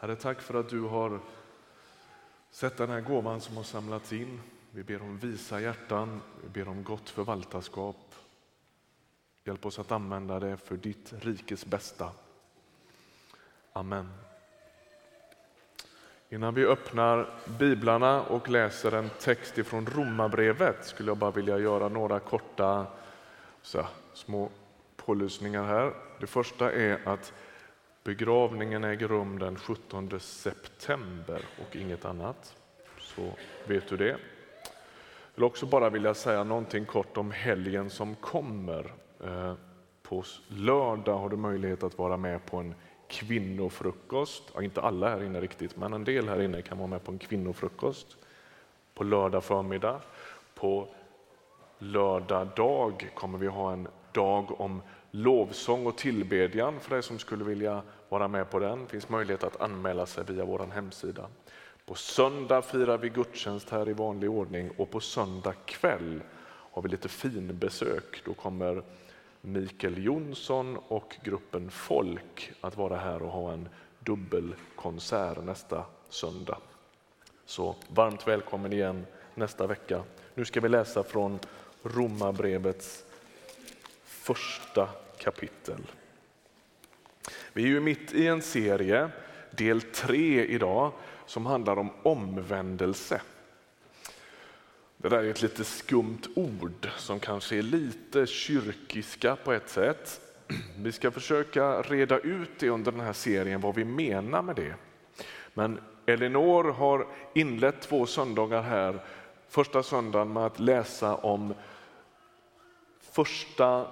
Herre, tack för att du har sett den här gåvan som har samlats in. Vi ber om visa hjärtan, vi ber om gott förvaltarskap. Hjälp oss att använda det för ditt rikes bästa. Amen. Innan vi öppnar biblarna och läser en text ifrån Romarbrevet skulle jag bara vilja göra några korta så, små pålysningar här. Det första är att begravningen äger rum den 17 september och inget annat. Så vet du det. Jag vill också bara vilja säga någonting kort om helgen som kommer. Eh, på lördag har du möjlighet att vara med på en kvinnofrukost. Ja, inte alla här inne riktigt, men en del här inne kan vara med på en kvinnofrukost på lördag förmiddag. På lördag dag kommer vi ha en dag om lovsång och tillbedjan för dig som skulle vilja vara med på den. Det finns möjlighet att anmäla sig via vår hemsida. På söndag firar vi gudstjänst här i vanlig ordning och på söndag kväll har vi lite finbesök. Då kommer Mikael Jonsson och gruppen Folk att vara här och ha en dubbelkonsert nästa söndag. Så varmt välkommen igen nästa vecka. Nu ska vi läsa från Romarbrevets första kapitel. Vi är ju mitt i en serie, del tre idag, som handlar om omvändelse. Det där är ett lite skumt ord som kanske är lite kyrkiska på ett sätt. Vi ska försöka reda ut det under den här serien vad vi menar med det. Men Elinor har inlett två söndagar här, första söndagen med att läsa om första,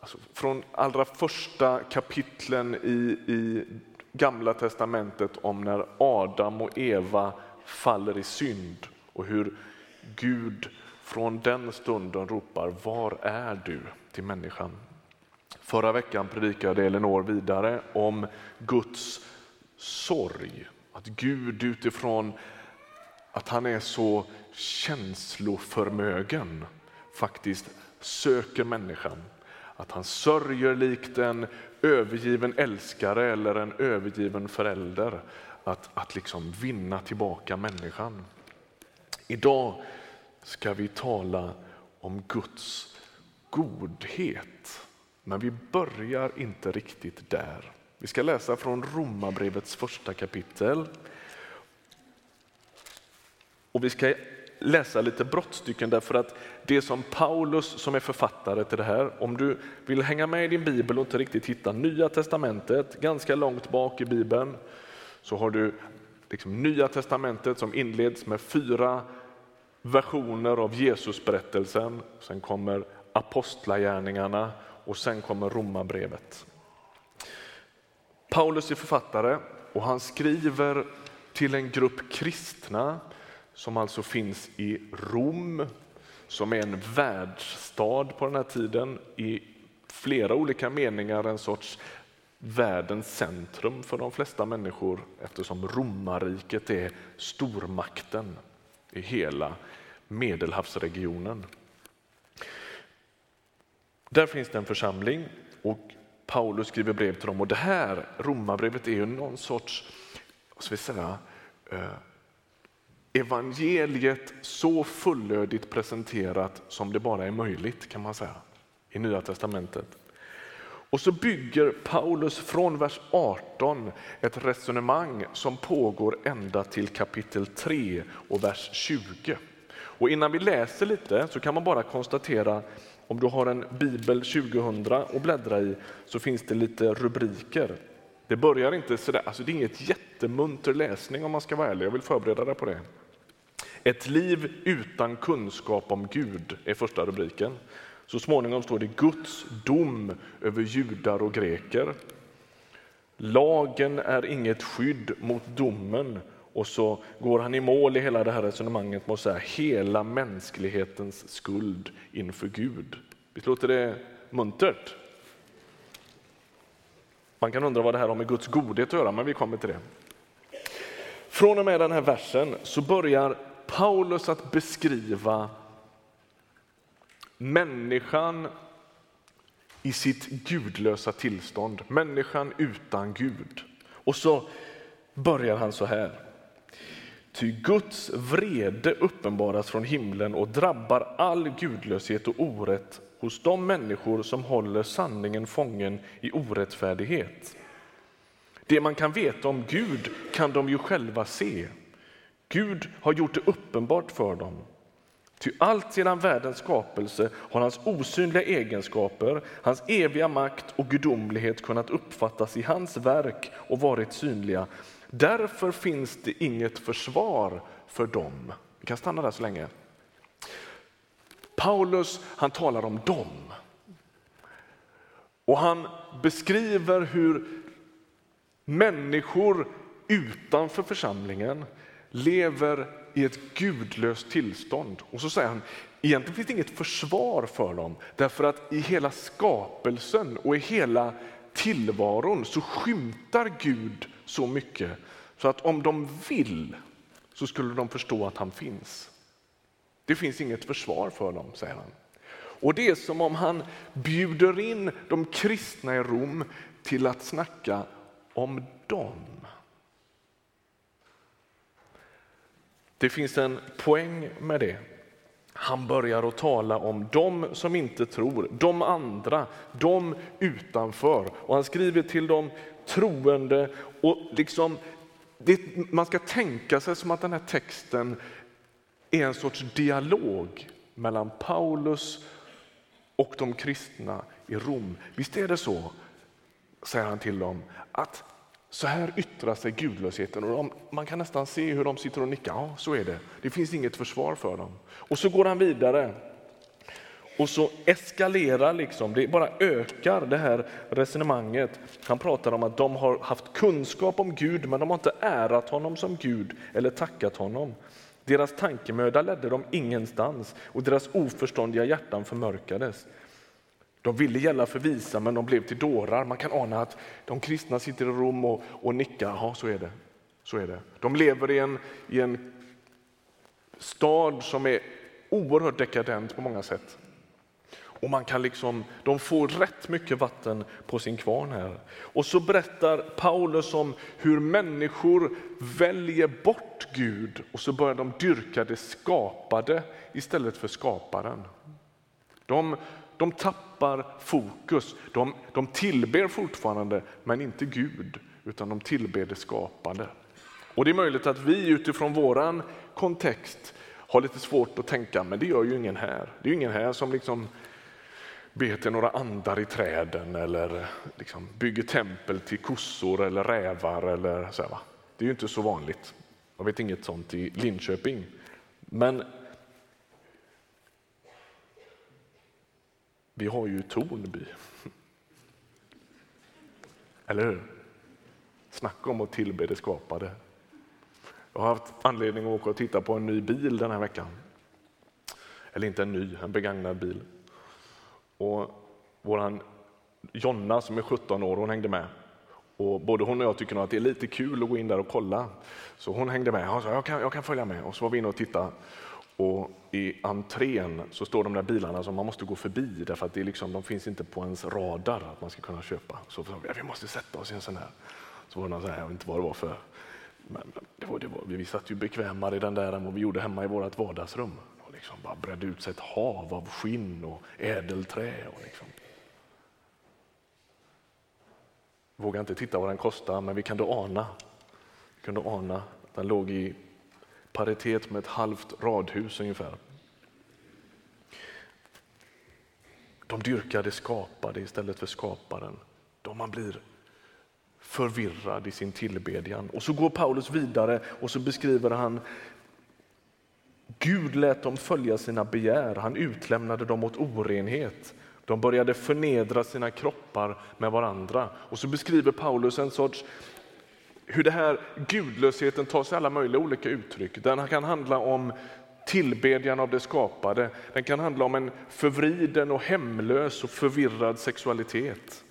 alltså från allra första kapitlen i, i Gamla testamentet om när Adam och Eva faller i synd och hur Gud från den stunden ropar Var är du? till människan. Förra veckan predikade Elinor vidare om Guds sorg. Att Gud utifrån att han är så känsloförmögen faktiskt söker människan. Att han sörjer likt en övergiven älskare eller en övergiven förälder. Att, att liksom vinna tillbaka människan. Idag ska vi tala om Guds godhet. Men vi börjar inte riktigt där. Vi ska läsa från Romarbrevets första kapitel. Och vi ska läsa lite brottstycken därför att det som Paulus som är författare till det här, om du vill hänga med i din bibel och inte riktigt hitta Nya testamentet, ganska långt bak i bibeln, så har du liksom Nya testamentet som inleds med fyra versioner av Jesusberättelsen. Sen kommer apostlagärningarna och sen kommer romabrevet. Paulus är författare och han skriver till en grupp kristna som alltså finns i Rom, som är en världsstad på den här tiden i flera olika meningar en sorts världens centrum för de flesta människor eftersom romarriket är stormakten i hela Medelhavsregionen. Där finns det en församling och Paulus skriver brev till dem och det här romarbrevet är ju någon sorts, vad ska vi säga, eh, evangeliet så fullödigt presenterat som det bara är möjligt kan man säga i Nya Testamentet. Och så bygger Paulus från vers 18 ett resonemang som pågår ända till kapitel 3 och vers 20. Och innan vi läser lite så kan man bara konstatera om du har en bibel 2000 att bläddra i så finns det lite rubriker. Det börjar inte sådär, alltså det är inget jättemunter läsning om man ska vara ärlig, jag vill förbereda dig på det. Ett liv utan kunskap om Gud är första rubriken. Så småningom står det Guds dom över judar och greker. Lagen är inget skydd mot domen och så går han i mål i hela det här resonemanget med att säga hela mänsklighetens skuld inför Gud. Visst låter det muntert? Man kan undra vad det här har med Guds godhet att göra, men vi kommer till det. Från och med den här versen så börjar Paulus att beskriva människan i sitt gudlösa tillstånd, människan utan Gud. Och så börjar han så här. Ty Guds vrede uppenbaras från himlen och drabbar all gudlöshet och orätt hos de människor som håller sanningen fången i orättfärdighet. Det man kan veta om Gud kan de ju själva se. Gud har gjort det uppenbart för dem. Ty allt sedan världens skapelse har hans osynliga egenskaper, hans eviga makt och gudomlighet kunnat uppfattas i hans verk och varit synliga. Därför finns det inget försvar för dem. Vi kan stanna där så länge. Paulus han talar om dem. Och han beskriver hur människor utanför församlingen lever i ett gudlöst tillstånd. Och så säger han, egentligen finns det inget försvar för dem, därför att i hela skapelsen och i hela tillvaron så skymtar Gud så mycket så att om de vill så skulle de förstå att han finns. Det finns inget försvar för dem, säger han. Och det är som om han bjuder in de kristna i Rom till att snacka om dem. Det finns en poäng med det. Han börjar att tala om de som inte tror, de andra, de utanför. Och han skriver till de troende. och liksom, det, Man ska tänka sig som att den här texten är en sorts dialog mellan Paulus och de kristna i Rom. Visst är det så, säger han till dem, att så här yttrar sig gudlösheten och de, man kan nästan se hur de sitter och nickar. Ja, så är det. Det finns inget försvar för dem. Och så går han vidare och så eskalerar liksom, det bara ökar det här resonemanget. Han pratar om att de har haft kunskap om Gud, men de har inte ärat honom som Gud eller tackat honom. Deras tankemöda ledde dem ingenstans och deras oförståndiga hjärtan förmörkades. De ville gälla för visa, men de blev till dårar. Man kan ana att de kristna sitter i Rom och, och nickar. Ja, så är det. Så är det. De lever i en, i en stad som är oerhört dekadent på många sätt. Och man kan liksom, de får rätt mycket vatten på sin kvarn här. Och så berättar Paulus om hur människor väljer bort Gud och så börjar de dyrka det skapade istället för skaparen. De, de tappar fokus. De, de tillber fortfarande, men inte Gud, utan de tillber det skapade. Och det är möjligt att vi utifrån vår kontext har lite svårt att tänka, men det gör ju ingen här. Det är ju ingen här som liksom ber till några andar i träden eller liksom bygger tempel till kossor eller rävar. Eller så här, Det är ju inte så vanligt. Jag vet inget sånt i Linköping. Men vi har ju Tornby. Eller hur? Snacka om att tillbe det skapade. Jag har haft anledning att åka och titta på en ny bil den här veckan. Eller inte en ny, en begagnad bil. Och våran Jonna som är 17 år, hon hängde med. Och både hon och jag tycker nog att det är lite kul att gå in där och kolla. Så hon hängde med. Hon sa jag kan, jag kan följa med. Och så var vi inne och tittade. Och I entrén så står de där bilarna som man måste gå förbi därför att det är liksom, de finns inte på ens radar att man ska kunna köpa. Så vi, vi måste sätta oss i en sån här. Så var det någon så här, jag vet inte vad det var för. Men det var, det var, vi satt ju bekvämare i den där än vad vi gjorde hemma i vårt vardagsrum liksom bara bredde ut sig ett hav av skinn och ädelträ. Och liksom. Vågar inte titta vad den kostar, men vi kunde ana, vi kunde ana att den låg i paritet med ett halvt radhus ungefär. De dyrkade skapade istället för skaparen. Då man blir förvirrad i sin tillbedjan. Och så går Paulus vidare och så beskriver han Gud lät dem följa sina begär, han utlämnade dem åt orenhet. De började förnedra sina kroppar med varandra. Och så beskriver Paulus en sorts hur det här gudlösheten tar sig alla möjliga olika uttryck. Den kan handla om tillbedjan av det skapade. Den kan handla om en förvriden och hemlös och förvirrad sexualitet.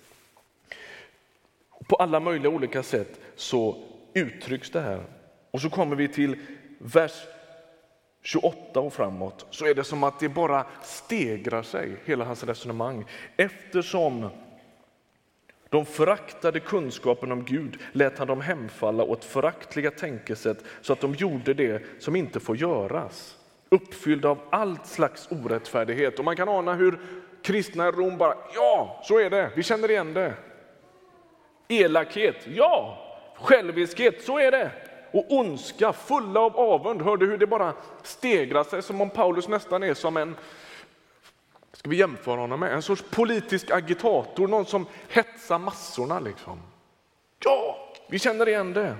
På alla möjliga olika sätt så uttrycks det här. Och så kommer vi till vers 28 och framåt så är det som att det bara stegrar sig, hela hans resonemang. Eftersom de föraktade kunskapen om Gud, lät han dem hemfalla åt föraktliga tänkesätt så att de gjorde det som inte får göras. Uppfyllda av allt slags orättfärdighet. Och man kan ana hur kristna i Rom bara, ja, så är det, vi känner igen det. Elakhet, ja. Själviskhet, så är det. Och ondska, fulla av avund. Hörde hur det bara stegrar sig som om Paulus nästan är som en ska vi jämföra honom med? En sorts politisk agitator, någon som hetsar massorna. Liksom. Ja, vi känner igen det.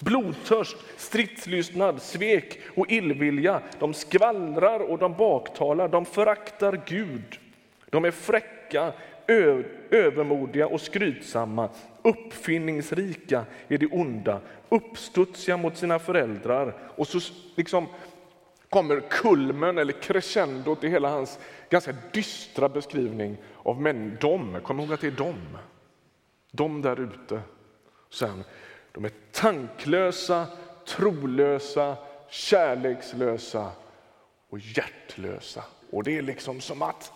Blodtörst, stridslystnad, svek och illvilja. De skvallrar och de baktalar, de föraktar Gud. De är fräcka, övermodiga och skrytsamma, uppfinningsrika i det onda, uppstudsiga mot sina föräldrar. Och så liksom kommer kulmen eller crescendot i hela hans ganska dystra beskrivning av män. De, kom ihåg att det är de. De där ute. Sen, de är tanklösa, trolösa, kärlekslösa och hjärtlösa. Och det är liksom som att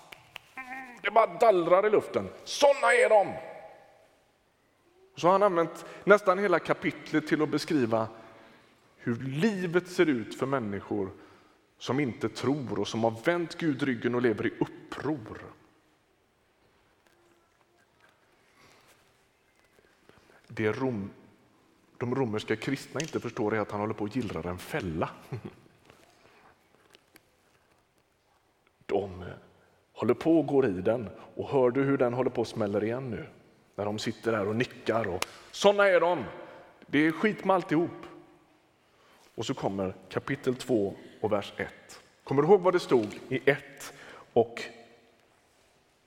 det bara dallrar i luften. Såna är de! Så har han använt nästan hela kapitlet till att beskriva hur livet ser ut för människor som inte tror och som har vänt Gud ryggen och lever i uppror. Det rom, de romerska kristna inte förstår är att han håller på att gillra en fälla. De håller på och går i den och hör du hur den håller på att smäller igen nu? När de sitter där och nickar och sådana är de. Det är skit med alltihop. Och så kommer kapitel 2 och vers 1. Kommer du ihåg vad det stod i 1 och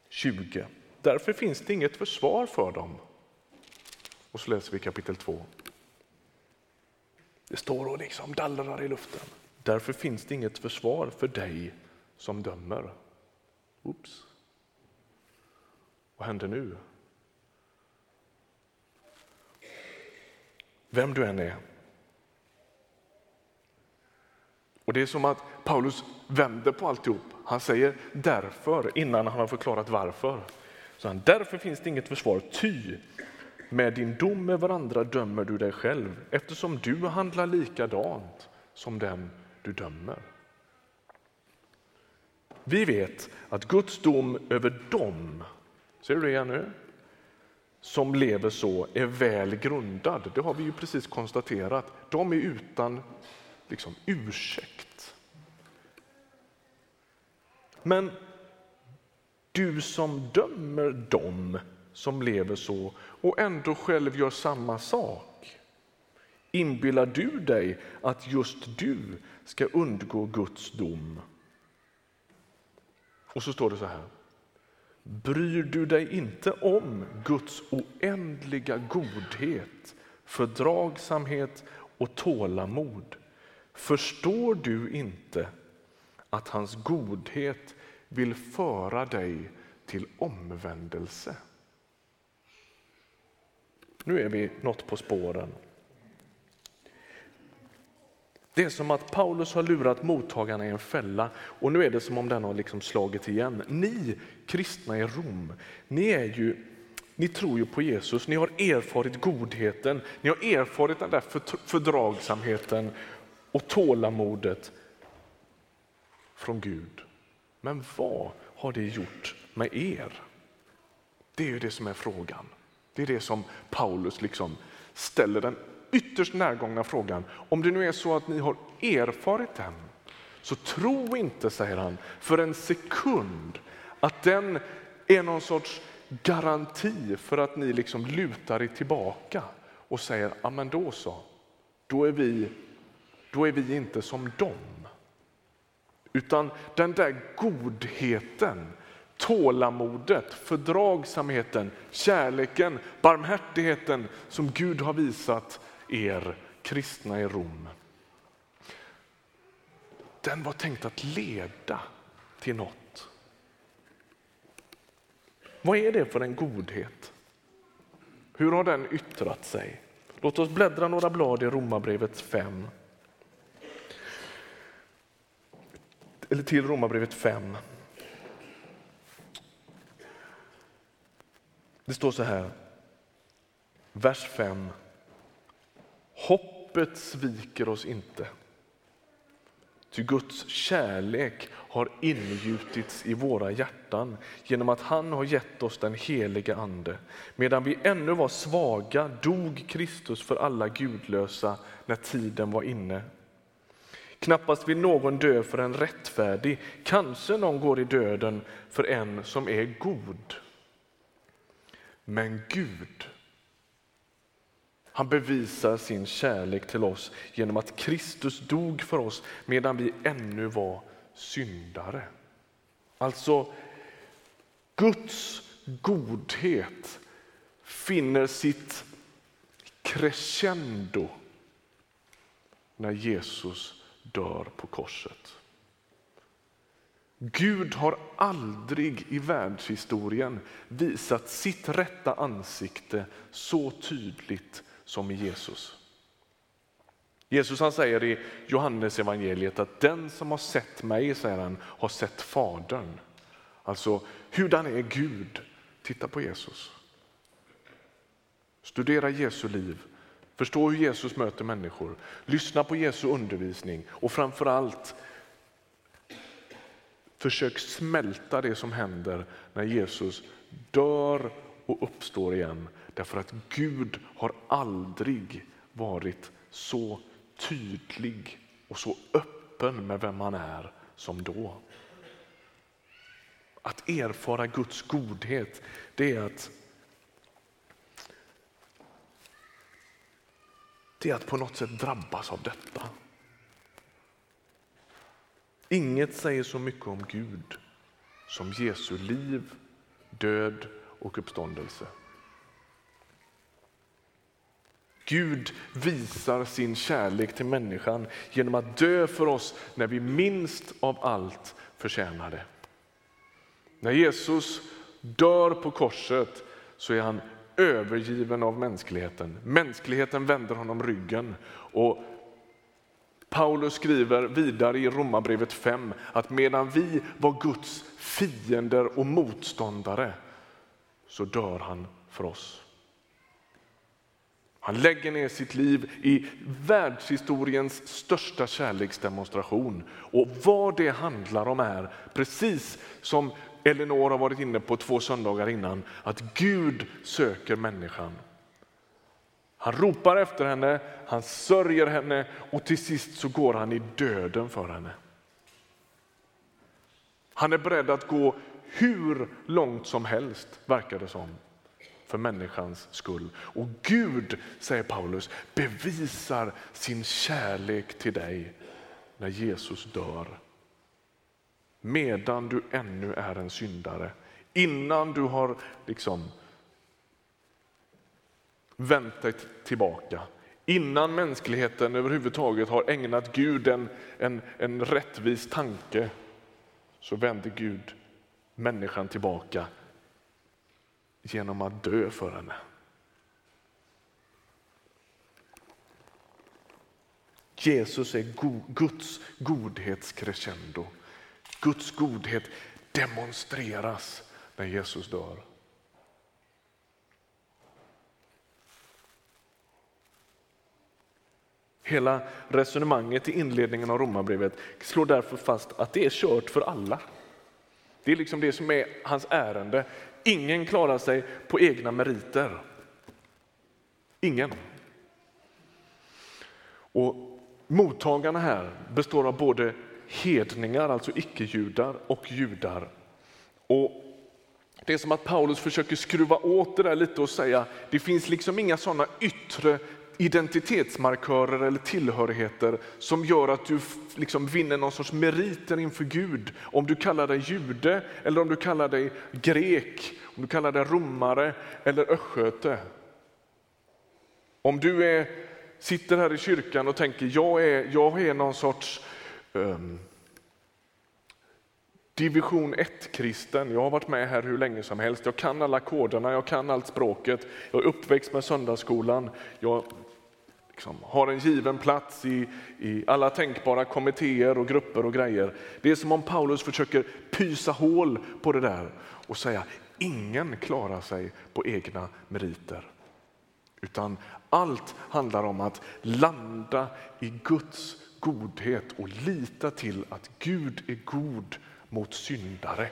20? Därför finns det inget försvar för dem. Och så läser vi kapitel 2. Det står och liksom dallrar i luften. Därför finns det inget försvar för dig som dömer. Oops. Vad händer nu? Vem du än är Och Det är som att Paulus vänder på alltihop. Han säger därför innan han har förklarat varför. Så han, därför finns det inget försvar, ty med din dom över andra dömer du dig själv eftersom du handlar likadant som den du dömer. Vi vet att Guds dom över dem, ser du det igen nu? som lever så är väl grundad. Det har vi ju precis konstaterat. De är utan liksom, ursäkt. Men du som dömer dem som lever så och ändå själv gör samma sak. Inbillar du dig att just du ska undgå Guds dom? Och så står det så här. Bryr du dig inte om Guds oändliga godhet, fördragsamhet och tålamod Förstår du inte att hans godhet vill föra dig till omvändelse? Nu är vi något på spåren. Det är som att Paulus har lurat mottagarna i en fälla och nu är det som om den har liksom slagit igen. Ni kristna i Rom, ni, är ju, ni tror ju på Jesus, ni har erfarit godheten, ni har erfarit den där fördragsamheten och tålamodet från Gud. Men vad har det gjort med er? Det är ju det som är frågan. Det är det som Paulus liksom ställer den ytterst närgångna frågan. Om det nu är så att ni har erfarit den, så tro inte, säger han, för en sekund att den är någon sorts garanti för att ni liksom lutar er tillbaka och säger, ja men då så, då är vi då är vi inte som dem. Utan den där godheten, tålamodet, fördragsamheten, kärleken, barmhärtigheten som Gud har visat er kristna i Rom. Den var tänkt att leda till något. Vad är det för en godhet? Hur har den yttrat sig? Låt oss bläddra några blad i Romarbrevet 5. Eller till Romarbrevet 5. Det står så här. Vers 5. Hoppet sviker oss inte. Ty Guds kärlek har ingjutits i våra hjärtan genom att han har gett oss den helige Ande. Medan vi ännu var svaga dog Kristus för alla gudlösa när tiden var inne. Knappast vill någon dö för en rättfärdig, kanske någon går i döden för en som är god. Men Gud, han bevisar sin kärlek till oss genom att Kristus dog för oss medan vi ännu var syndare. Alltså, Guds godhet finner sitt crescendo när Jesus dör på korset. Gud har aldrig i världshistorien visat sitt rätta ansikte så tydligt som i Jesus. Jesus han säger i Johannes evangeliet att den som har sett mig, säger han, har sett Fadern. Alltså, hurdan är Gud? Titta på Jesus. Studera Jesu liv, förstå hur Jesus möter människor, lyssna på Jesu undervisning och framför allt försök smälta det som händer när Jesus dör och uppstår igen. Därför att Gud har aldrig varit så tydlig och så öppen med vem han är som då. Att erfara Guds godhet, det är att det är att på något sätt drabbas av detta. Inget säger så mycket om Gud som Jesu liv, död och uppståndelse. Gud visar sin kärlek till människan genom att dö för oss när vi minst av allt förtjänar det. När Jesus dör på korset så är han övergiven av mänskligheten. Mänskligheten vänder honom ryggen och Paulus skriver vidare i Romarbrevet 5 att medan vi var Guds fiender och motståndare så dör han för oss. Han lägger ner sitt liv i världshistoriens största kärleksdemonstration. Och vad det handlar om är, precis som Elinor har varit inne på två söndagar innan, att Gud söker människan. Han ropar efter henne, han sörjer henne och till sist så går han i döden för henne. Han är beredd att gå hur långt som helst, verkar det som, för människans skull. Och Gud, säger Paulus, bevisar sin kärlek till dig när Jesus dör. Medan du ännu är en syndare, innan du har liksom vänt dig tillbaka. Innan mänskligheten överhuvudtaget har ägnat Gud en, en, en rättvis tanke så vänder Gud människan tillbaka genom att dö för henne. Jesus är Guds godhetscrescendo. Guds godhet demonstreras när Jesus dör. Hela resonemanget i inledningen av Romarbrevet slår därför fast att det är kört för alla. Det är liksom det som är hans ärende. Ingen klarar sig på egna meriter. Ingen. Och Mottagarna här består av både hedningar, alltså icke-judar, och judar. Och det är som att Paulus försöker skruva åt det där lite och säga det finns liksom inga sådana yttre identitetsmarkörer eller tillhörigheter som gör att du liksom vinner någon sorts meriter inför Gud. Om du kallar dig jude eller om du kallar dig grek, om du kallar dig romare eller östgöte. Om du är, sitter här i kyrkan och tänker jag är, jag är någon sorts Ehm, division 1-kristen. Jag har varit med här hur länge som helst. Jag kan alla koderna, jag kan allt språket. Jag är uppväxt med söndagsskolan. Jag liksom har en given plats i, i alla tänkbara kommittéer och grupper och grejer. Det är som om Paulus försöker pysa hål på det där och säga ingen klarar sig på egna meriter. Utan allt handlar om att landa i Guds godhet och lita till att Gud är god mot syndare.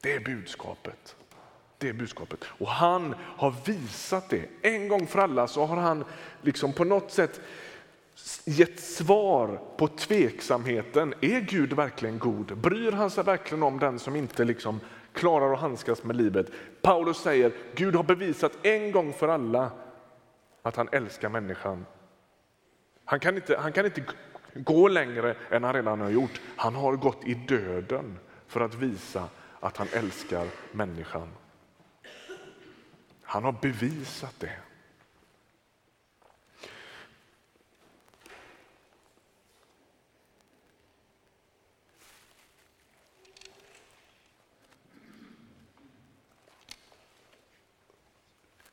Det är budskapet. Det är budskapet. Och han har visat det. En gång för alla så har han liksom på något sätt gett svar på tveksamheten. Är Gud verkligen god? Bryr han sig verkligen om den som inte liksom klarar att handskas med livet? Paulus säger Gud har bevisat en gång för alla att han älskar människan. Han kan inte, han kan inte gå längre än han redan har gjort. Han har gått i döden för att visa att han älskar människan. Han har bevisat det.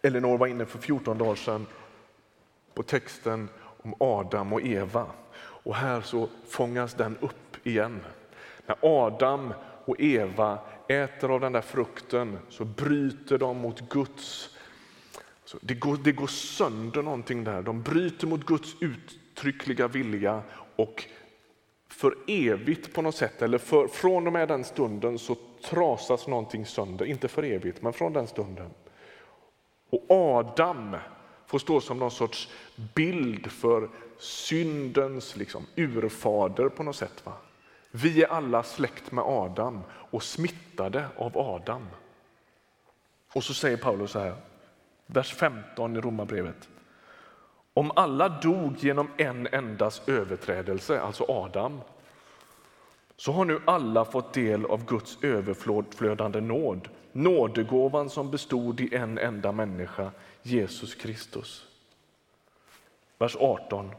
Elinor var inne för 14 dagar sedan på texten om Adam och Eva. Och här så fångas den upp igen. När Adam och Eva äter av den där frukten så bryter de mot Guds... Det går, det går sönder någonting där. De bryter mot Guds uttryckliga vilja och för evigt på något sätt, eller för, från och med den stunden så trasas någonting sönder. Inte för evigt, men från den stunden. Och Adam får stå som någon sorts bild för syndens liksom, urfader på något sätt. Va? Vi är alla släkt med Adam och smittade av Adam. Och så säger Paulus så här, vers 15 i Romarbrevet. Om alla dog genom en endas överträdelse, alltså Adam, så har nu alla fått del av Guds överflödande nåd. Nådegåvan som bestod i en enda människa, Jesus Kristus. Vers 18.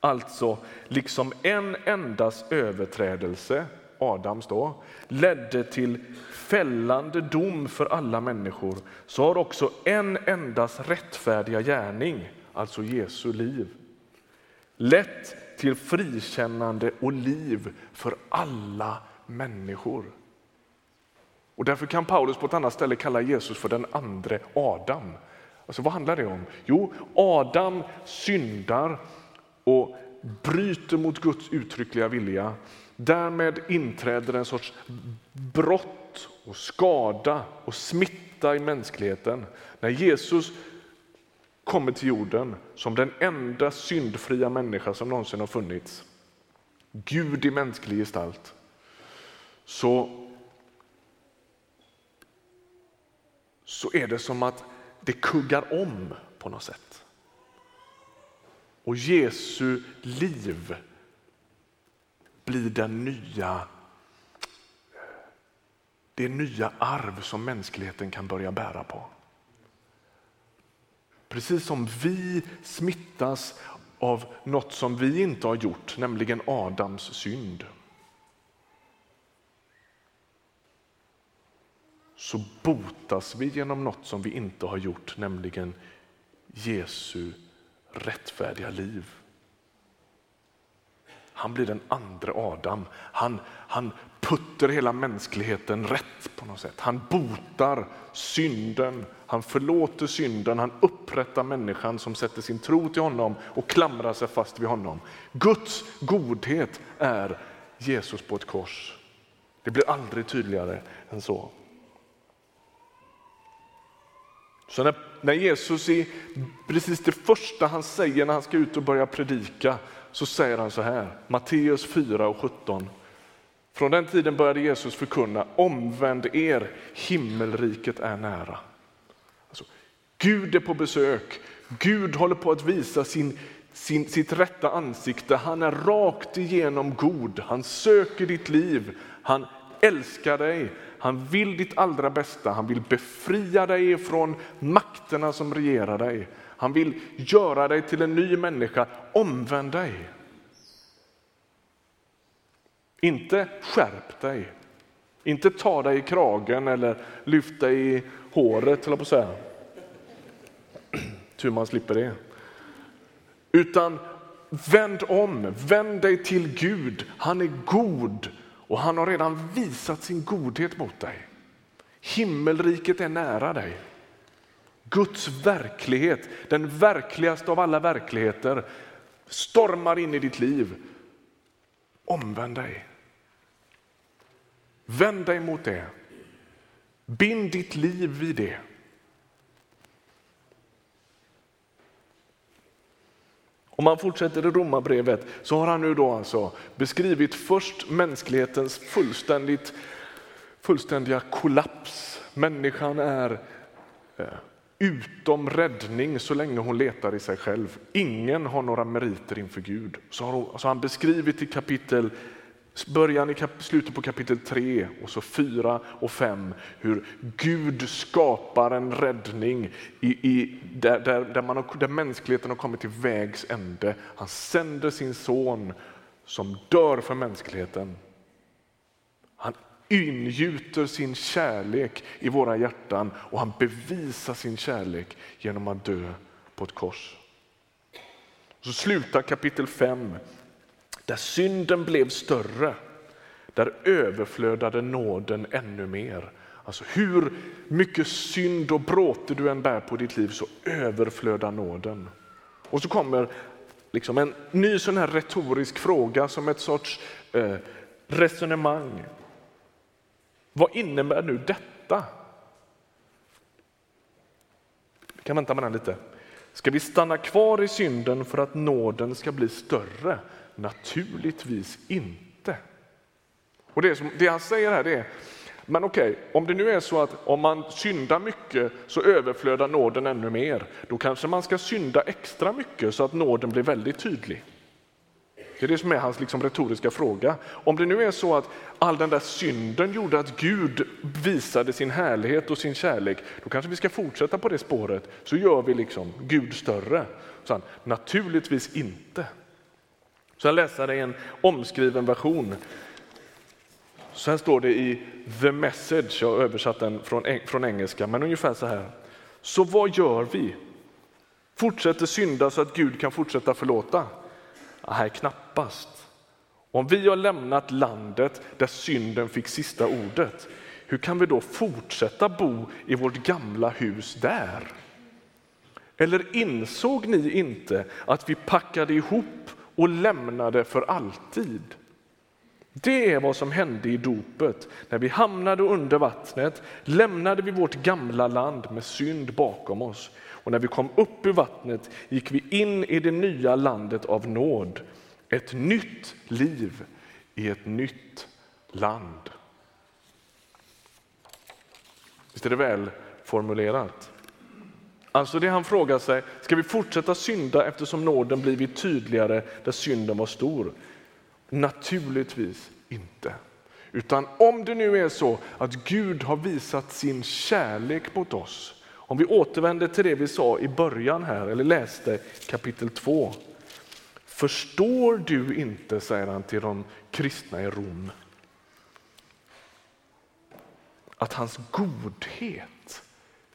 Alltså, liksom en endas överträdelse, Adams då, ledde till fällande dom för alla människor, så har också en endas rättfärdiga gärning, alltså Jesu liv, lett till frikännande och liv för alla människor. Och därför kan Paulus på ett annat ställe kalla Jesus för den andre Adam. Alltså vad handlar det om? Jo, Adam syndar och bryter mot Guds uttryckliga vilja. Därmed inträder en sorts brott och skada och smitta i mänskligheten. När Jesus kommer till jorden som den enda syndfria människa som någonsin har funnits, Gud i mänsklig gestalt, så, så är det som att det kuggar om på något sätt. Och Jesu liv blir den nya, det nya arv som mänskligheten kan börja bära på. Precis som vi smittas av något som vi inte har gjort, nämligen Adams synd. Så botas vi genom något som vi inte har gjort, nämligen Jesu rättfärdiga liv. Han blir den andra Adam. Han, han putter hela mänskligheten rätt på något sätt. Han botar synden, han förlåter synden, han upprättar människan som sätter sin tro till honom och klamrar sig fast vid honom. Guds godhet är Jesus på ett kors. Det blir aldrig tydligare än så. Så när, när Jesus är precis det första han säger när han ska ut och börja predika så säger han så här, Matteus 4 och 17. Från den tiden började Jesus förkunna, omvänd er, himmelriket är nära. Alltså, Gud är på besök, Gud håller på att visa sin, sin, sitt rätta ansikte. Han är rakt igenom god, han söker ditt liv, han älskar dig, han vill ditt allra bästa, han vill befria dig från makterna som regerar dig. Han vill göra dig till en ny människa, omvänd dig. Inte skärp dig, inte ta dig i kragen eller lyft dig i håret, på att säga. Tur man slipper det. Utan vänd om, vänd dig till Gud. Han är god och han har redan visat sin godhet mot dig. Himmelriket är nära dig. Guds verklighet, den verkligaste av alla verkligheter, stormar in i ditt liv. Omvänd dig. Vänd dig mot det. Bind ditt liv vid det. Om man fortsätter i Romarbrevet så har han nu då alltså beskrivit först mänsklighetens fullständigt, fullständiga kollaps. Människan är eh, utom räddning så länge hon letar i sig själv. Ingen har några meriter inför Gud. Så har, så har han beskrivit i kapitel början i kap, slutet på kapitel 3 och så 4 och 5 hur Gud skapar en räddning i, i, där, där, där, man har, där mänskligheten har kommit till vägs ände. Han sänder sin son som dör för mänskligheten. Han ingjuter sin kärlek i våra hjärtan och han bevisar sin kärlek genom att dö på ett kors. Så slutar kapitel 5 där synden blev större, där överflödade nåden ännu mer. Alltså hur mycket synd och bråte du än bär på ditt liv så överflödar nåden. Och så kommer liksom en ny sån här retorisk fråga som ett sorts eh, resonemang. Vad innebär nu detta? Vi kan vänta med den lite. Ska vi stanna kvar i synden för att nåden ska bli större? Naturligtvis inte. Och det, som, det han säger här är, men okej, om det nu är så att om man syndar mycket så överflödar nåden ännu mer, då kanske man ska synda extra mycket så att nåden blir väldigt tydlig. Det är det som är hans liksom retoriska fråga. Om det nu är så att all den där synden gjorde att Gud visade sin härlighet och sin kärlek, då kanske vi ska fortsätta på det spåret, så gör vi liksom Gud större. Så han, naturligtvis inte. Så jag läser det i en omskriven version. Så här står det i The Message, jag har översatt den från, från engelska, men ungefär så här. Så vad gör vi? Fortsätter synda så att Gud kan fortsätta förlåta? Nej, knappast. Om vi har lämnat landet där synden fick sista ordet, hur kan vi då fortsätta bo i vårt gamla hus där? Eller insåg ni inte att vi packade ihop och lämnade för alltid. Det är vad som hände i dopet. När vi hamnade under vattnet lämnade vi vårt gamla land med synd bakom oss. Och när vi kom upp ur vattnet gick vi in i det nya landet av nåd. Ett nytt liv i ett nytt land. Visst är det väl formulerat? Alltså det han frågar sig, ska vi fortsätta synda eftersom nåden blivit tydligare där synden var stor? Naturligtvis inte. Utan om det nu är så att Gud har visat sin kärlek mot oss, om vi återvänder till det vi sa i början här, eller läste kapitel 2. Förstår du inte, säger han till de kristna i Rom, att hans godhet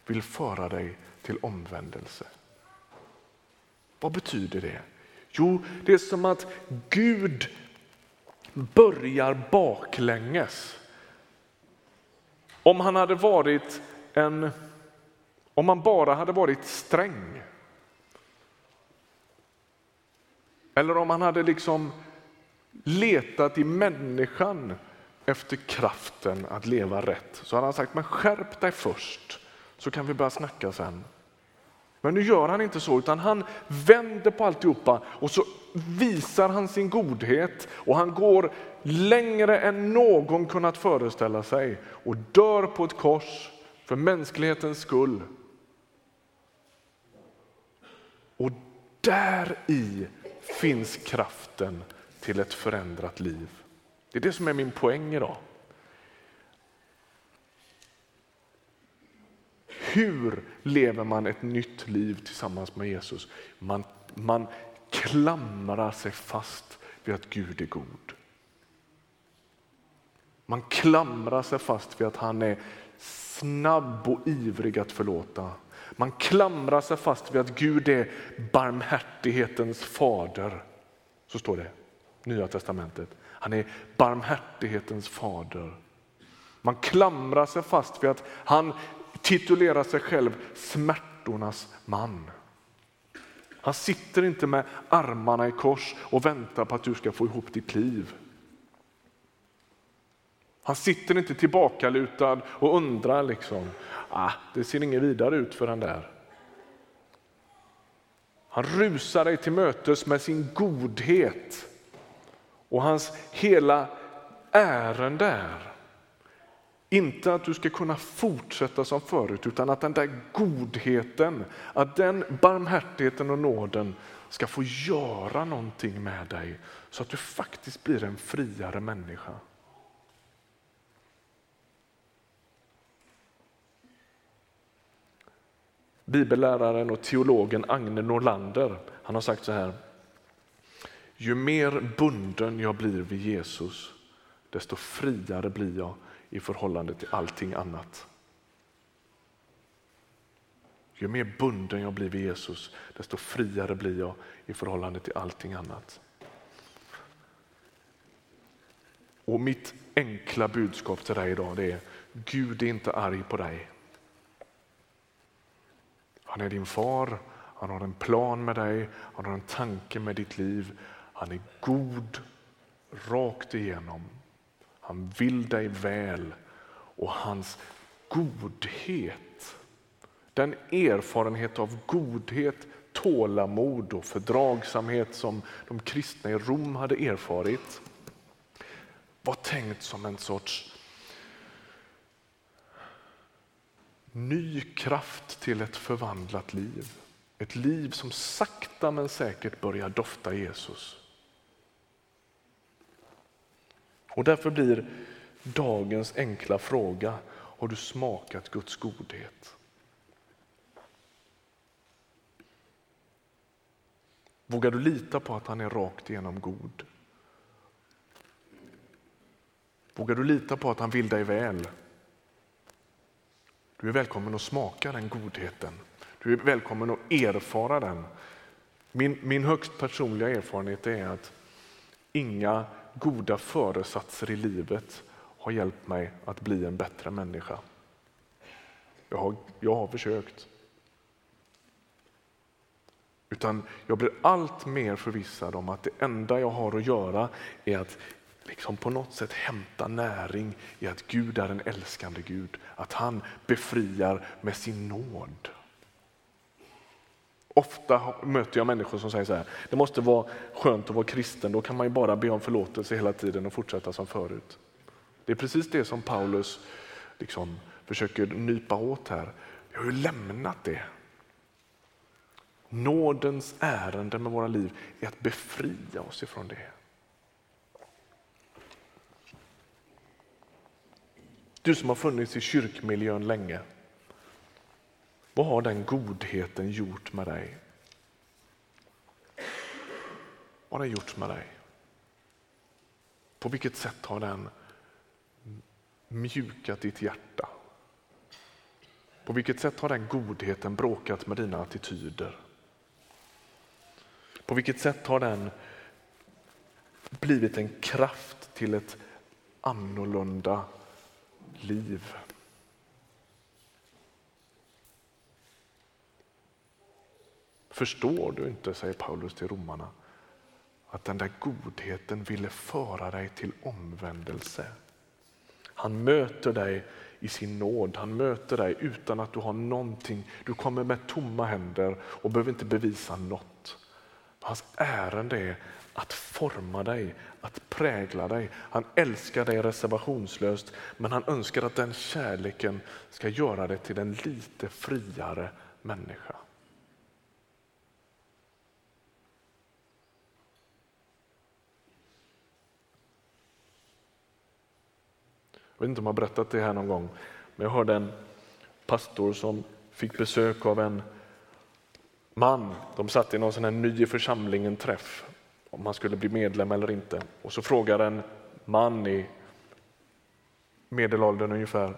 vill föra dig till omvändelse. Vad betyder det? Jo, det är som att Gud börjar baklänges. Om han hade varit en, om han bara hade varit sträng. Eller om han hade liksom letat i människan efter kraften att leva rätt så hade han sagt men skärp dig först så kan vi börja snacka sen. Men nu gör han inte så, utan han vänder på alltihopa och så visar han sin godhet och han går längre än någon kunnat föreställa sig och dör på ett kors för mänsklighetens skull. Och där i finns kraften till ett förändrat liv. Det är det som är min poäng idag. Hur lever man ett nytt liv tillsammans med Jesus? Man, man klamrar sig fast vid att Gud är god. Man klamrar sig fast vid att han är snabb och ivrig att förlåta. Man klamrar sig fast vid att Gud är barmhärtighetens fader. Så står det i Nya testamentet. Han är barmhärtighetens fader. Man klamrar sig fast vid att han titulerar sig själv smärtornas man. Han sitter inte med armarna i kors och väntar på att du ska få ihop ditt liv. Han sitter inte tillbakalutad och undrar liksom, ah, det ser inget vidare ut för den där. Han rusar dig till mötes med sin godhet och hans hela ärende är inte att du ska kunna fortsätta som förut utan att den där godheten, att den barmhärtigheten och nåden ska få göra någonting med dig så att du faktiskt blir en friare människa. Bibelläraren och teologen Agne Norlander han har sagt så här. Ju mer bunden jag blir vid Jesus, desto friare blir jag i förhållande till allting annat. Ju mer bunden jag blir vid Jesus, desto friare blir jag i förhållande till allting annat. Och mitt enkla budskap till dig idag det är Gud är inte arg på dig. Han är din far, han har en plan med dig, han har en tanke med ditt liv. Han är god rakt igenom. Han vill dig väl och hans godhet, den erfarenhet av godhet, tålamod och fördragsamhet som de kristna i Rom hade erfarit var tänkt som en sorts ny kraft till ett förvandlat liv. Ett liv som sakta men säkert börjar dofta Jesus. Och därför blir dagens enkla fråga, har du smakat Guds godhet? Vågar du lita på att han är rakt igenom god? Vågar du lita på att han vill dig väl? Du är välkommen att smaka den godheten. Du är välkommen att erfara den. Min, min högst personliga erfarenhet är att inga goda föresatser i livet har hjälpt mig att bli en bättre människa. Jag har, jag har försökt. Utan jag blir allt mer förvissad om att det enda jag har att göra är att liksom på något sätt hämta näring i att Gud är en älskande Gud. Att han befriar med sin nåd. Ofta möter jag människor som säger så här, det måste vara skönt att vara kristen, då kan man ju bara be om förlåtelse hela tiden och fortsätta som förut. Det är precis det som Paulus liksom försöker nypa åt här. Vi har ju lämnat det. Nådens ärende med våra liv är att befria oss ifrån det. Du som har funnits i kyrkmiljön länge. Vad har den godheten gjort med dig? Vad har den gjort med dig? På vilket sätt har den mjukat ditt hjärta? På vilket sätt har den godheten bråkat med dina attityder? På vilket sätt har den blivit en kraft till ett annorlunda liv? Förstår du inte, säger Paulus till romarna, att den där godheten ville föra dig till omvändelse? Han möter dig i sin nåd. Han möter dig utan att du har någonting. Du kommer med tomma händer och behöver inte bevisa något. Hans ärende är att forma dig, att prägla dig. Han älskar dig reservationslöst men han önskar att den kärleken ska göra dig till en lite friare människa. Jag vet inte om jag har berättat det här någon gång, men jag hörde en pastor som fick besök av en man. De satt i någon sån här ny i församlingen träff om han skulle bli medlem eller inte. Och så frågar en man i medelåldern ungefär.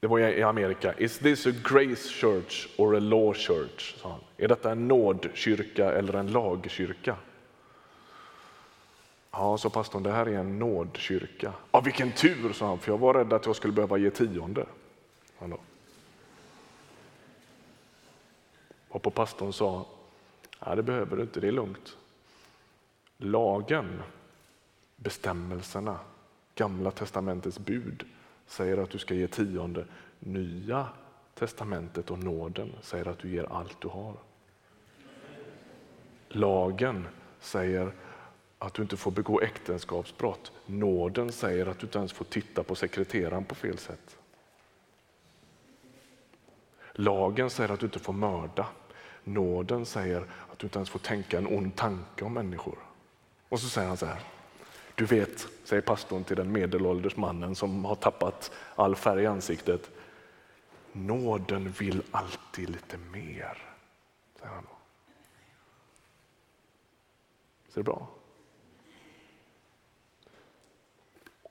Det var i Amerika. Is this a grace church or a law church? Sa han. Är detta en nådkyrka eller en lagkyrka? Ja, sa pastorn, det här är en nådkyrka. Ja, vilken tur, sa han, för jag var rädd att jag skulle behöva ge tionde. Och på pastorn sa, ja, det behöver du inte, det är lugnt. Lagen, bestämmelserna, gamla testamentets bud säger att du ska ge tionde. Nya testamentet och nåden säger att du ger allt du har. Lagen säger att du inte får begå äktenskapsbrott. Nåden säger att du inte ens får titta på sekreteraren på fel sätt. Lagen säger att du inte får mörda. Nåden säger att du inte ens får tänka en ond tanke om människor. Och så säger han så här. Du vet, säger pastorn till den medelålders mannen som har tappat all färg i ansiktet. Nåden vill alltid lite mer, säger han då. Ser det bra?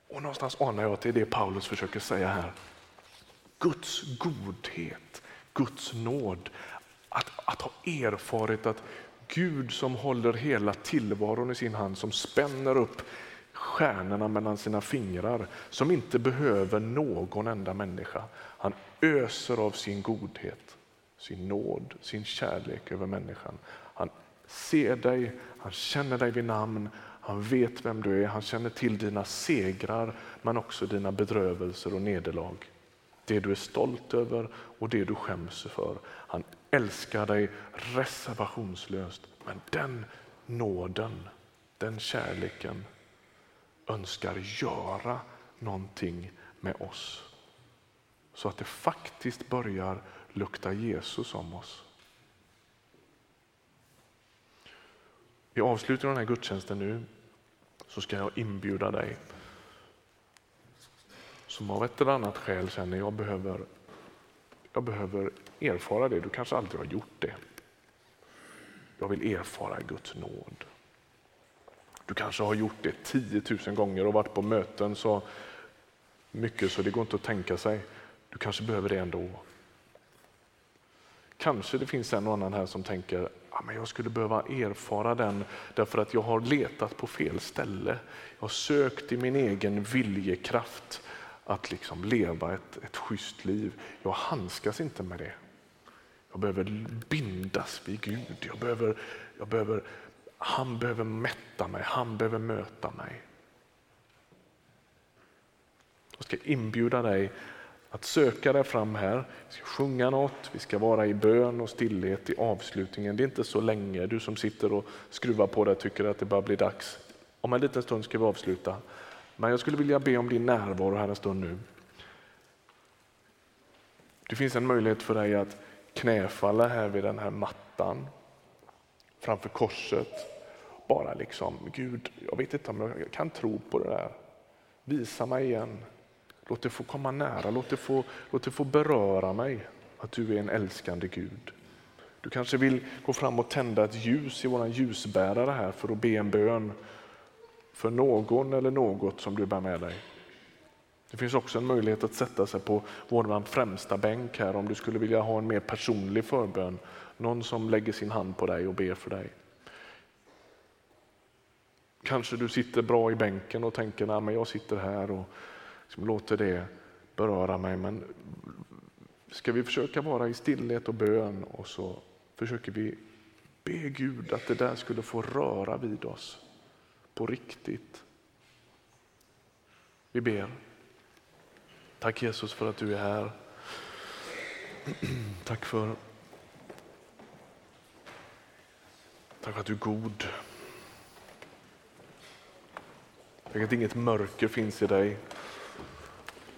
Och någonstans anar jag att det är det Paulus försöker säga här. Guds godhet, Guds nåd, att, att ha erfarit att Gud som håller hela tillvaron i sin hand, som spänner upp stjärnorna mellan sina fingrar, som inte behöver någon enda människa. Han öser av sin godhet, sin nåd, sin kärlek över människan. Han ser dig, han känner dig vid namn, han vet vem du är, han känner till dina segrar men också dina bedrövelser och nederlag. Det du är stolt över och det du skäms för. Han älskar dig reservationslöst. Men den nåden, den kärleken önskar göra någonting med oss. Så att det faktiskt börjar lukta Jesus om oss. I avslutningen av den här gudstjänsten nu så ska jag inbjuda dig som av ett eller annat skäl känner jag behöver, jag behöver erfara det. Du kanske aldrig har gjort det. Jag vill erfara Guds nåd. Du kanske har gjort det 10 000 gånger och varit på möten så mycket så det går inte att tänka sig. Du kanske behöver det ändå. Kanske det finns en och annan här som tänker ja, men jag skulle behöva erfara den därför att jag har letat på fel ställe. Jag har sökt i min egen viljekraft att liksom leva ett, ett schysst liv. Jag handskas inte med det. Jag behöver bindas vid Gud. Jag behöver, jag behöver, han behöver mätta mig, han behöver möta mig. Jag ska inbjuda dig att söka dig fram här. Vi ska sjunga något, vi ska vara i bön och stillhet i avslutningen. Det är inte så länge. Du som sitter och skruvar på det tycker att det bara blir dags. Om en liten stund ska vi avsluta. Men jag skulle vilja be om din närvaro här en stund nu. Det finns en möjlighet för dig att knäfalla här vid den här mattan framför korset. Bara liksom, Gud, jag vet inte om jag kan tro på det där. Visa mig igen. Låt det få komma nära, låt det få, låt det få beröra mig att du är en älskande Gud. Du kanske vill gå fram och tända ett ljus i vår ljusbärare här för att be en bön för någon eller något som du bär med dig. Det finns också en möjlighet att sätta sig på vår främsta bänk här om du skulle vilja ha en mer personlig förbön. Någon som lägger sin hand på dig och ber för dig. Kanske du sitter bra i bänken och tänker att jag sitter här och liksom låter det beröra mig. Men ska vi försöka vara i stillhet och bön och så försöker vi be Gud att det där skulle få röra vid oss på riktigt. Vi ber. Tack Jesus för att du är här. Tack för, tack för att du är god. Tack att inget mörker finns i dig.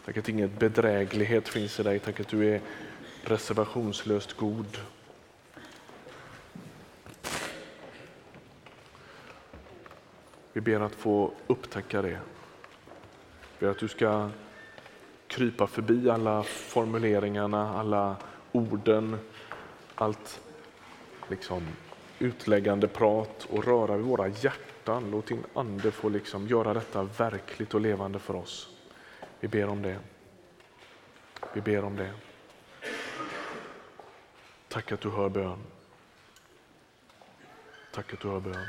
Tack att inget bedräglighet finns i dig. Tack att du är reservationslöst god. Vi ber att få upptäcka det. Vi ber att du ska krypa förbi alla formuleringarna, alla orden, allt liksom utläggande prat och röra vid våra hjärtan. Låt din ande få liksom göra detta verkligt och levande för oss. Vi ber om det. Vi ber om det. Tack att du hör bön. Tack att du hör bön.